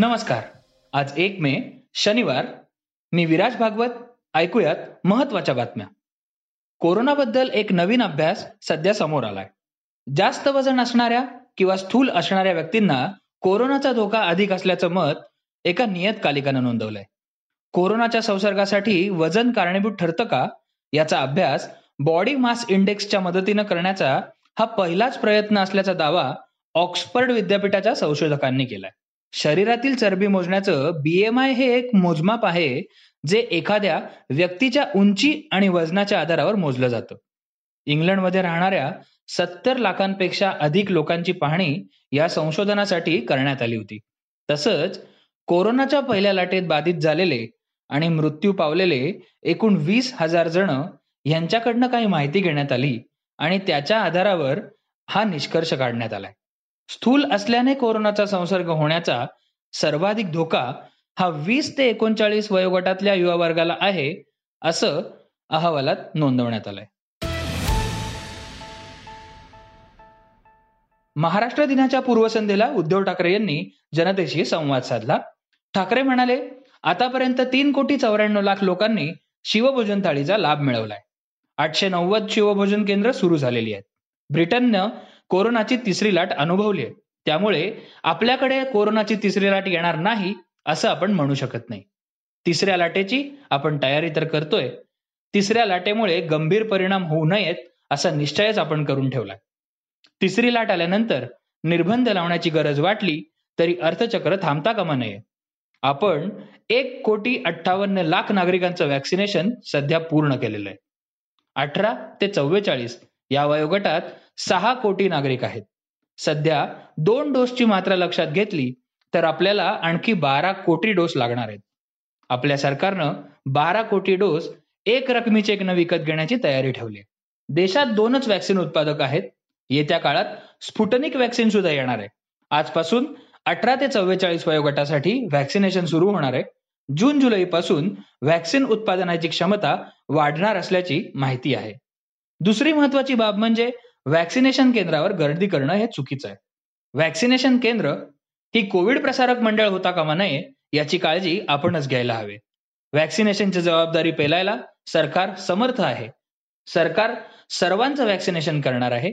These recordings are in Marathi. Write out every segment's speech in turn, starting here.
नमस्कार. आज एक मे शनिवार. मी विराज भागवत ऐकूयात महत्त्वाच्या बातम्या. कोरोनाबद्दल एक नवीन अभ्यास सध्या समोर आलाय. जास्त वजन असणाऱ्या किंवा स्थूल असणाऱ्या व्यक्तींना कोरोनाचा धोका अधिक असल्याचं मत एका नियतकालिकानं नोंदवलंय. कोरोनाच्या संसर्गासाठी वजन कारणीभूत ठरतं का याचा अभ्यास बॉडी मास इंडेक्सच्या मदतीनं करण्याचा हा पहिलाच प्रयत्न असल्याचा दावा ऑक्सफर्ड विद्यापीठाच्या संशोधकांनी केलाय. शरीरातील चरबी मोजण्याचं बीएमआय हे एक मोजमाप आहे जे एखाद्या व्यक्तीच्या उंची आणि वजनाच्या आधारावर मोजलं जातं. इंग्लंडमध्ये राहणाऱ्या सत्तर लाखांपेक्षा अधिक लोकांची पाहणी या संशोधनासाठी करण्यात आली होती. तसंच कोरोनाच्या पहिल्या लाटेत बाधित झालेले आणि मृत्यू पावलेले एकूण वीस हजार जण यांच्याकडनं काही माहिती घेण्यात आली आणि त्याच्या आधारावर हा निष्कर्ष काढण्यात आलाय. स्थूल असल्याने कोरोनाचा संसर्ग होण्याचा सर्वाधिक धोका हा वीस ते एकोणचाळीस वयोगटातल्या युवा वर्गाला आहे असं अहवालात नोंदवण्यात आलंय. महाराष्ट्र दिनाच्या पूर्वसंध्येला उद्धव ठाकरे यांनी जनतेशी संवाद साधला. ठाकरे म्हणाले आतापर्यंत तीन कोटी चौऱ्याण्णव लाख लोकांनी शिवभोजन थाळीचा लाभ मिळवलाय. आठशे नव्वद शिवभोजन केंद्र सुरू झालेली आहेत. ब्रिटननं कोरोनाची तिसरी लाट अनुभवली आहे. त्यामुळे आपल्याकडे कोरोनाची तिसरी लाट येणार नाही असं आपण म्हणू शकत नाही. तिसऱ्या लाटेची आपण तयारी तर करतोय. तिसऱ्या लाटेमुळे गंभीर परिणाम होऊ नयेत असा निश्चयच आपण करून ठेवला. तिसरी लाट आल्यानंतर निर्बंध लावण्याची गरज वाटली तरी अर्थचक्र थांबता कामा नये. आपण एक कोटी अठ्ठावन्न लाख नागरिकांचं व्हॅक्सिनेशन सध्या पूर्ण केलेलं आहे. अठरा ते चव्वेचाळीस या वयोगटात सहा कोटी नागरिक आहेत. सध्या दोन डोसची मात्रा लक्षात घेतली तर आपल्याला आणखी बारा कोटी डोस लागणार आहेत. आपल्या सरकारनं बारा कोटी डोस एक रकमी न विकत घेण्याची तयारी ठेवली देशात दोनच वॅक्सिन उत्पादक आहेत. येत्या काळात स्फुटनिक वॅक्सिन सुद्धा येणार आहे. आजपासून अठरा ते चव्वेचाळीस वयोगटासाठी व्हॅक्सिनेशन सुरू होणार आहे. जून जुलै पासून व्हॅक्सिन उत्पादनाची क्षमता वाढणार असल्याची माहिती आहे. दुसरी महत्वाची बाब म्हणजे व्हॅक्सिनेशन केंद्रावर गर्दी करणं हे चुकीचं आहे. व्हॅक्सिनेशन केंद्र ही कोविड प्रसारक मंडळ होता कामा नये याची काळजी आपणच घ्यायला हवे. व्हॅक्सिनेशनची जबाबदारी पेलायला सरकार समर्थ आहे. सरकार सर्वांचं व्हॅक्सिनेशन करणार आहे.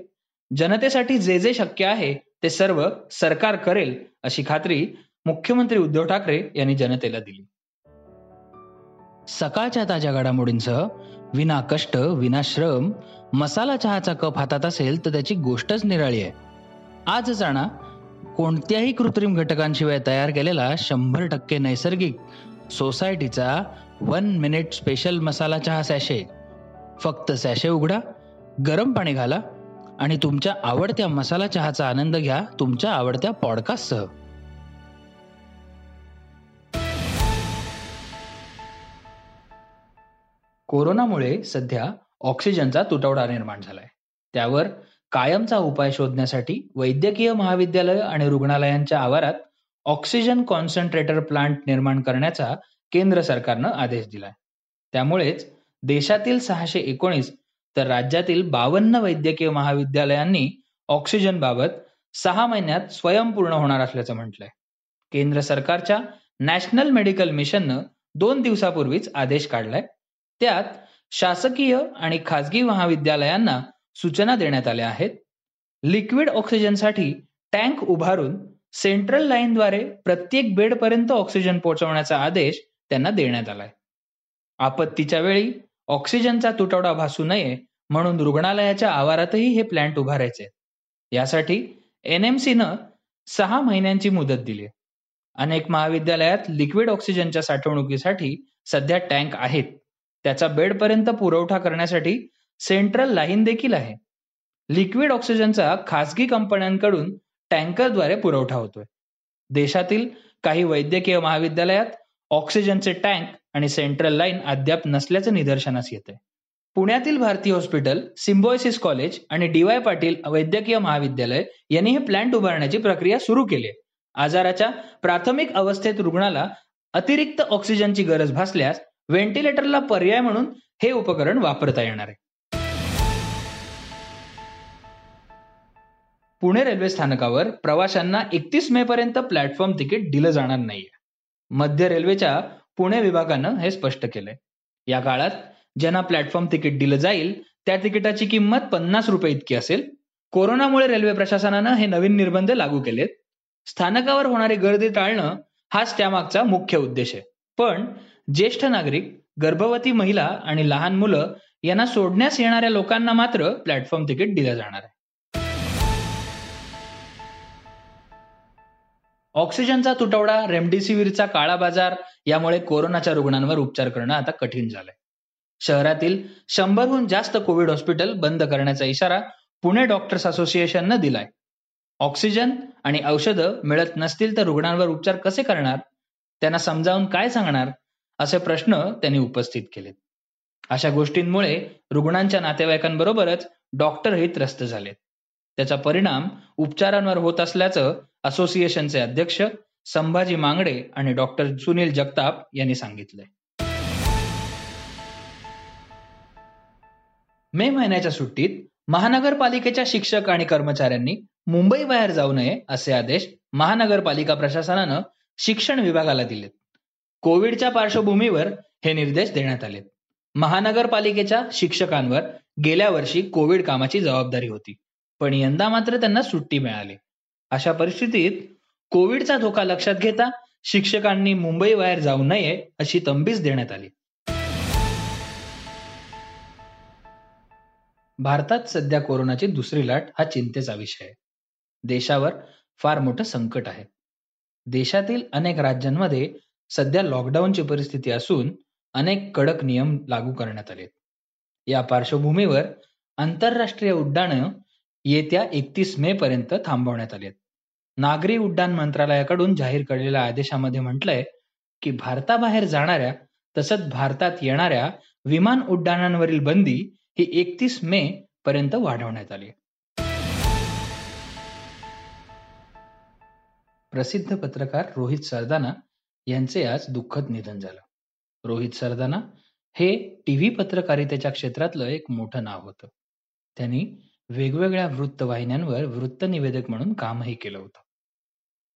जनतेसाठी जे जे शक्य आहे ते सर्व सरकार करेल अशी खात्री मुख्यमंत्री उद्धव ठाकरे यांनी जनतेला दिली. सकाळच्या ताज्या घडामोडींसह विना कष्ट विना श्रम मसाला चहाचा कप हातात असेल तर त्याची गोष्टच निराळी आहे. आज जाणा कोणत्याही कृत्रिम घटकांशिवाय तयार केलेला शंभर टक्के नैसर्गिक सोसायटीचा वन मिनिट स्पेशल मसाला चहा सॅशे. फक्त सॅशे उघडा गरम पाणी घाला आणि तुमच्या आवडत्या मसाला चहाचा आनंद घ्या तुमच्या आवडत्या पॉडकास्टसह. कोरोनामुळे सध्या ऑक्सिजनचा तुटवडा निर्माण झालाय. त्यावर कायमचा उपाय शोधण्यासाठी वैद्यकीय महाविद्यालय आणि रुग्णालयांच्या आवारात ऑक्सिजन कॉन्सन्ट्रेटर प्लांट निर्माण करण्याचा केंद्र सरकारनं आदेश दिलाय. त्यामुळेच देशातील सहाशे एकोणीस तर राज्यातील बावन्न वैद्यकीय महाविद्यालयांनी ऑक्सिजन बाबत सहा महिन्यात स्वयंपूर्ण होणार असल्याचं म्हटलंय. केंद्र सरकारच्या नॅशनल मेडिकल मिशननं दोन दिवसापूर्वीच आदेश काढलाय. त्यात शासकीय आणि खासगी महाविद्यालयांना सूचना देण्यात आल्या आहेत. लिक्विड ऑक्सिजनसाठी टँक उभारून सेंट्रल लाईनद्वारे प्रत्येक बेडपर्यंत ऑक्सिजन पोहोचवण्याचा आदेश त्यांना देण्यात आलाय. आपत्तीच्या वेळी ऑक्सिजनचा तुटवडा भासू नये म्हणून रुग्णालयाच्या आवारातही हे प्लॅन्ट उभारायचे. यासाठी एन एम सीनं सहा महिन्यांची मुदत दिली अनेक महाविद्यालयात लिक्विड ऑक्सिजनच्या साठवणुकीसाठी सध्या टँक आहेत. त्याचा बेडपर्यंत पुरवठा करण्यासाठी सेंट्रल लाईन देखील आहे. लिक्विड ऑक्सिजनचा खासगी कंपन्यांकडून टँकरद्वारे पुरवठा होतोय. देशातील काही वैद्यकीय महाविद्यालयात ऑक्सिजनचे टँक आणि सेंट्रल लाईन अद्याप नसल्याचं निदर्शनास येत. आहे पुण्यातील भारतीय हॉस्पिटल सिम्बॉयसिस कॉलेज आणि डी वाय पाटील वैद्यकीय महाविद्यालय यांनी हे प्लॅन्ट उभारण्याची प्रक्रिया सुरू केली आहे. आजाराच्या प्राथमिक अवस्थेत रुग्णाला अतिरिक्त ऑक्सिजनची गरज भासल्यास व्हेंटिलेटरला पर्याय म्हणून हे उपकरण वापरता येणार आहे. पुणे रेल्वे स्थानकावर प्रवाशांना एकतीस मे पर्यंत प्लॅटफॉर्म तिकीट दिलं जाणार नाहीये. मध्य रेल्वेच्या पुणे विभागानं हे स्पष्ट केलंय. या काळात ज्यांना प्लॅटफॉर्म तिकीट दिलं जाईल त्या तिकिटाची किंमत पन्नास रुपये इतकी असेल. कोरोनामुळे रेल्वे प्रशासनानं हे नवीन निर्बंध लागू केलेत. स्थानकावर होणारी गर्दी टाळणं हाच त्यामागचा मुख्य उद्देश आहे. पण ज्येष्ठ नागरिक गर्भवती महिला आणि लहान मुलं यांना सोडण्यास येणाऱ्या लोकांना मात्र प्लॅटफॉर्म तिकीट दिलं जाणार आहे. ऑक्सिजनचा तुटवडा रेमडेसिवीरचा काळा बाजार यामुळे कोरोनाच्या रुग्णांवर उपचार करणं आता कठीण झालंय. शहरातील शंभरहून जास्त कोविड हॉस्पिटल बंद करण्याचा इशारा पुणे डॉक्टर्स असोसिएशननं दिलाय. ऑक्सिजन आणि औषधं मिळत नसतील तर रुग्णांवर उपचार कसे करणार? त्यांना समजावून काय सांगणार? असे प्रश्न त्यांनी उपस्थित केलेत. अशा गोष्टींमुळे रुग्णांच्या नातेवाईकांबरोबरच डॉक्टरही त्रस्त झालेत. त्याचा परिणाम उपचारांवर होत असल्याचं असोसिएशनचे अध्यक्ष संभाजी मांगडे आणि डॉक्टर सुनील जगताप यांनी सांगितलंय. मे महिन्याच्या सुट्टीत महानगरपालिकेच्या शिक्षक आणि कर्मचाऱ्यांनी मुंबई बाहेर जाऊ नये असे आदेश महानगरपालिका प्रशासनानं शिक्षण विभागाला दिलेत. कोविडच्या पार्श्वभूमीवर हे निर्देश देण्यात आले महानगरपालिकेच्या शिक्षकांवर गेल्या वर्षी कोविड कामाची जबाबदारी होती पण यंदा मात्र त्यांना सुट्टी मिळाली. अशा परिस्थितीत कोविडचा धोका लक्षात घेता शिक्षकांनी मुंबई बाहेर जाऊ नये अशी तंबीज देण्यात आली. भारतात सध्या कोरोनाची दुसरी लाट हा चिंतेचा विषय आहे. देशावर फार मोठं संकट आहे. देशातील अनेक राज्यांमध्ये सध्या लॉकडाऊनची परिस्थिती असून अनेक कडक नियम लागू करण्यात आले या पार्श्वभूमीवर आंतरराष्ट्रीय उड्डाणं येत्या एकतीस मे पर्यंत थांबवण्यात आली नागरी उड्डाण मंत्रालयाकडून जाहीर केलेल्या आदेशामध्ये म्हटलंय की भारताबाहेर जाणाऱ्या तसंच भारतात येणाऱ्या विमान उड्डाणांवरील बंदी ही एकतीस मे पर्यंत वाढवण्यात आली प्रसिद्ध पत्रकार रोहित सरदाना यांचे आज दुःखद निधन झालं. रोहित सरदाना हे टीव्ही पत्रकारितेच्या क्षेत्रातलं एक मोठं नाव होतं. त्यांनी वेगवेगळ्या वृत्तवाहिन्यांवर वृत्तनिवेदक म्हणून कामही केलं होतं.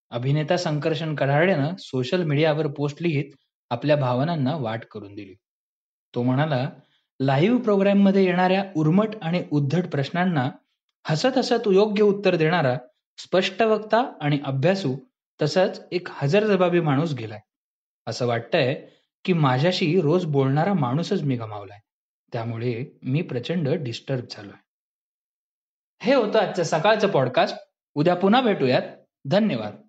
अभिनेता संकर्षण कढारड्यानं सोशल मीडियावर पोस्ट लिहित आपल्या भावनांना वाट करून दिली. तो म्हणाला लाईव्ह प्रोग्राममध्ये येणाऱ्या उर्मट आणि उद्धट प्रश्नांना हसत हसत योग्य उत्तर देणारा स्पष्ट वक्ता आणि अभ्यासू तसंच एक हजरजबाबी माणूस गेलाय. असं वाटतंय की माझ्याशी रोज बोलणारा माणूसच मी गमावलाय. त्यामुळे मी प्रचंड डिस्टर्ब झालोय. हे होतं आजचं सकाळचं पॉडकास्ट उद्या पुन्हा भेटूयात. धन्यवाद.